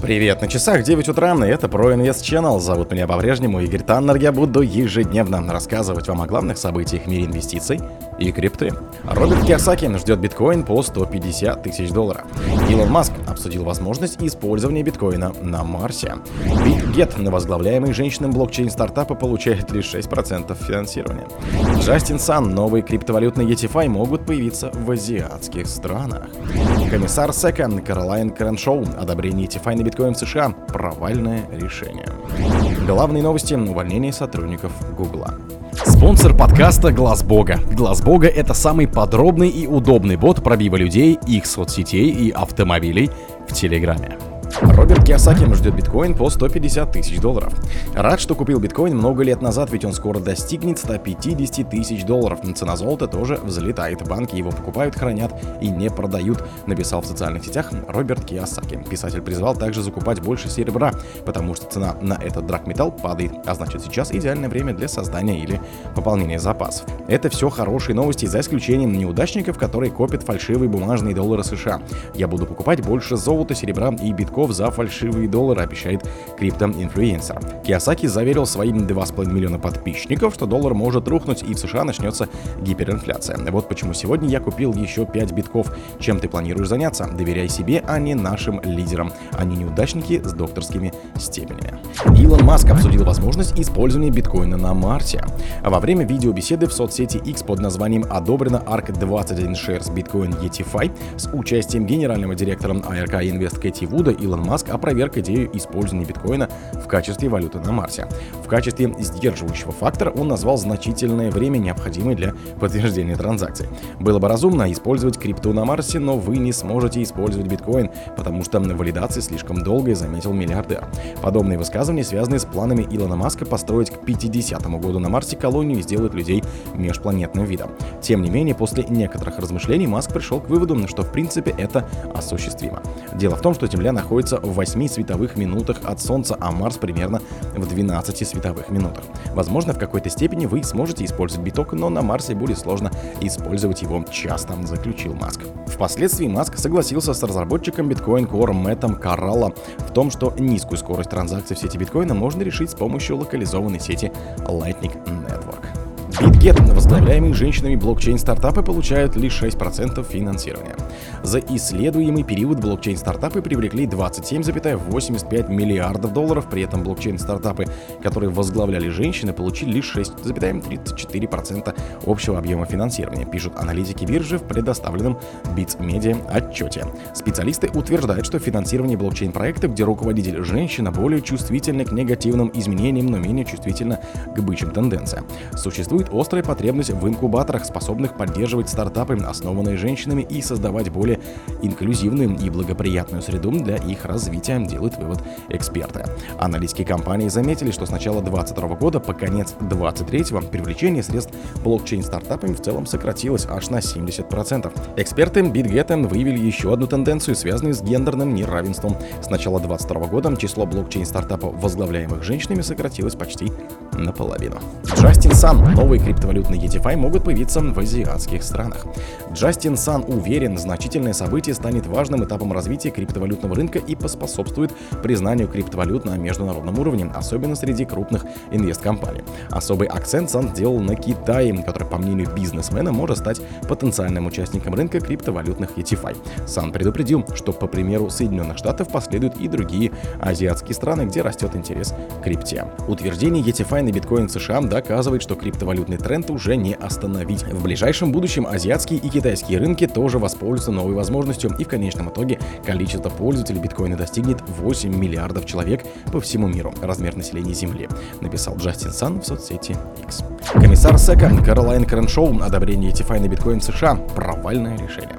Привет, на часах 9 утра, и это ProInvest Channel. Зовут меня по-прежнему Игорь Таннер. Я буду ежедневно рассказывать вам о главных событиях в мире инвестиций и крипты. Роберт Киосаки ждет биткоин по 150 тысяч долларов. Илон Маск обсудил возможность использования биткоина на Марсе. BitGet, возглавляемый женщинам блокчейн стартапа, получает лишь 6% финансирования. Джастин Сан, новые криптовалютные ETFI могут появиться в азиатских странах. Комиссар СЭКа Каролайн Креншоу, одобрение ETFI на биткоин в США – провальное решение. Главные новости – увольнение сотрудников Гугла. Спонсор подкаста Глаз Бога. Глаз Бога это самый подробный и удобный бот пробива людей, их соцсетей и автомобилей в Телеграме. Роберт Киосаки ждет биткоин по 150 тысяч долларов. Рад, что купил биткоин много лет назад, ведь он скоро достигнет 150 тысяч долларов. Цена золота тоже взлетает. Банки его покупают, хранят и не продают, написал в социальных сетях Роберт Киосаки. Писатель призвал также закупать больше серебра, потому что цена на этот драгметалл падает, а значит сейчас идеальное время для создания или пополнения запасов. Это все хорошие новости, за исключением неудачников, которые копят фальшивые бумажные доллары США. Я буду покупать больше золота, серебра и битков игроков за фальшивые доллары, обещает криптоинфлюенсер. Киосаки заверил своим 2,5 миллиона подписчиков, что доллар может рухнуть и в США начнется гиперинфляция. Вот почему сегодня я купил еще 5 битков. Чем ты планируешь заняться? Доверяй себе, а не нашим лидерам. Они неудачники с докторскими степенями. Илон Маск обсудил возможность использования биткоина на Марсе. Во время видеобеседы в соцсети X под названием «Одобрено ARK 21 Shares Bitcoin ETFI» с участием генерального директора ARK Invest Кэти Вуда Илон Илон Маск опроверг идею использования биткоина в качестве валюты на Марсе. В качестве сдерживающего фактора он назвал значительное время, необходимое для подтверждения транзакций. Было бы разумно использовать крипту на Марсе, но вы не сможете использовать биткоин, потому что валидация слишком долгая, заметил миллиардер. Подобные высказывания связаны с планами Илона Маска построить к 50 году на Марсе колонию и сделать людей межпланетным видом. Тем не менее, после некоторых размышлений Маск пришел к выводу, что в принципе это осуществимо. Дело в том, что Земля находится находится в 8 световых минутах от Солнца, а Марс примерно в 12 световых минутах. Возможно, в какой-то степени вы сможете использовать биток, но на Марсе будет сложно использовать его часто, заключил Маск. Впоследствии Маск согласился с разработчиком Bitcoin Core Мэттом Каралла в том, что низкую скорость транзакций в сети биткоина можно решить с помощью локализованной сети Lightning Network. BitGet, возглавляемые женщинами блокчейн-стартапы, получают лишь 6% финансирования. За исследуемый период блокчейн-стартапы привлекли 27,85 миллиардов долларов, при этом блокчейн-стартапы, которые возглавляли женщины, получили лишь 6,34% общего объема финансирования, пишут аналитики биржи в предоставленном Bits Media отчете. Специалисты утверждают, что финансирование блокчейн-проектов, где руководитель женщина, более чувствительна к негативным изменениям, но менее чувствительна к бычьим тенденциям. Существует острая потребность в инкубаторах, способных поддерживать стартапы, основанные женщинами, и создавать более инклюзивную и благоприятную среду для их развития, делают вывод эксперты. Аналитики компании заметили, что с начала 2022 года по конец 2023 привлечение средств блокчейн-стартапами в целом сократилось аж на 70%. Эксперты BitGet выявили еще одну тенденцию, связанную с гендерным неравенством. С начала 2022 года число блокчейн-стартапов, возглавляемых женщинами, сократилось почти наполовину. Джастин Сан, новый новые криптовалютные ETFI могут появиться в азиатских странах. Джастин Сан уверен, значительное событие станет важным этапом развития криптовалютного рынка и поспособствует признанию криптовалют на международном уровне, особенно среди крупных инвесткомпаний. Особый акцент Сан сделал на Китае, который, по мнению бизнесмена, может стать потенциальным участником рынка криптовалютных ETFI. Сан предупредил, что, по примеру Соединенных Штатов, последуют и другие азиатские страны, где растет интерес к крипте. Утверждение ETFI на биткоин США доказывает, что криптовалют абсолютный тренд уже не остановить. В ближайшем будущем азиатские и китайские рынки тоже воспользуются новой возможностью, и в конечном итоге количество пользователей биткоина достигнет 8 миллиардов человек по всему миру, размер населения Земли, написал Джастин Сан в соцсети X. Комиссар СЭКа Каролайн Креншоу одобрение ETFI на биткоин США – провальное решение.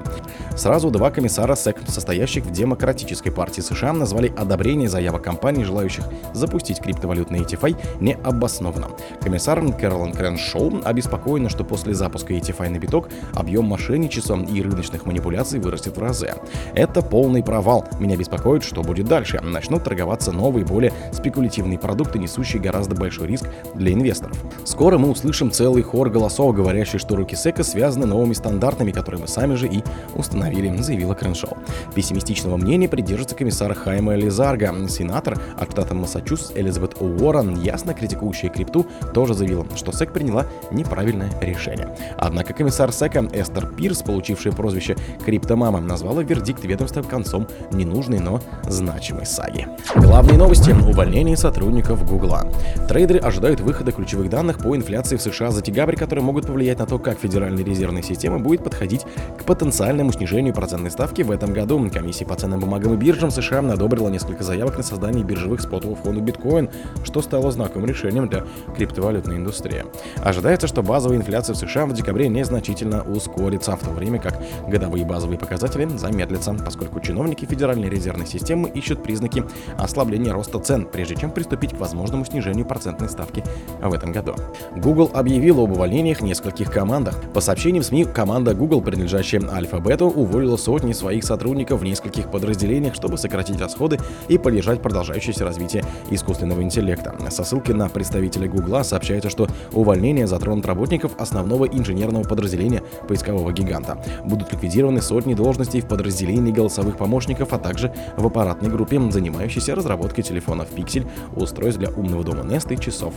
Сразу два комиссара СЭК, состоящих в Демократической партии США, назвали одобрение заявок компаний, желающих запустить криптовалютные ETFI, необоснованным. Комиссар Кэролин Креншоу обеспокоена, что после запуска ETFI на биток объем мошенничества и рыночных манипуляций вырастет в разы. Это полный провал. Меня беспокоит, что будет дальше. Начнут торговаться новые, более спекулятивные продукты, несущие гораздо большой риск для инвесторов. Скоро мы услышим целый хор голосов, говорящий, что руки СЭКа связаны новыми стандартами, которые мы сами же и установили восстановили, заявила Креншоу. Пессимистичного мнения придерживается комиссар Хайма Лизарга. Сенатор от штата Массачусетс Элизабет Уоррен, ясно критикующая крипту, тоже заявила, что СЭК приняла неправильное решение. Однако комиссар СЭКа Эстер Пирс, получившая прозвище Криптомама, назвала вердикт ведомства концом ненужной, но значимой саги. Главные новости. Увольнение сотрудников Гугла. Трейдеры ожидают выхода ключевых данных по инфляции в США за декабрь, которые могут повлиять на то, как Федеральная резервная система будет подходить к потенциальному снижению процентной ставки в этом году. Комиссия по ценным бумагам и биржам США одобрила несколько заявок на создание биржевых спотовых фондов биткоин, что стало знаковым решением для криптовалютной индустрии. Ожидается, что базовая инфляция в США в декабре незначительно ускорится, в то время как годовые базовые показатели замедлятся, поскольку чиновники Федеральной резервной системы ищут признаки ослабления роста цен, прежде чем приступить к возможному снижению процентной ставки в этом году. Google объявила об увольнениях нескольких командах. По сообщениям СМИ, команда Google, принадлежащая Alphabet, уволила сотни своих сотрудников в нескольких подразделениях, чтобы сократить расходы и поддержать продолжающееся развитие искусственного интеллекта. Со ссылки на представителя Google сообщается, что увольнение затронут работников основного инженерного подразделения поискового гиганта. Будут ликвидированы сотни должностей в подразделении голосовых помощников, а также в аппаратной группе, занимающейся разработкой телефонов Pixel, устройств для умного дома Nest и часов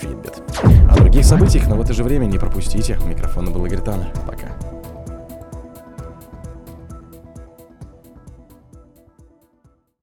Fitbit. О других событиях, но в это же время не пропустите. Микрофон был Игорь. Пока.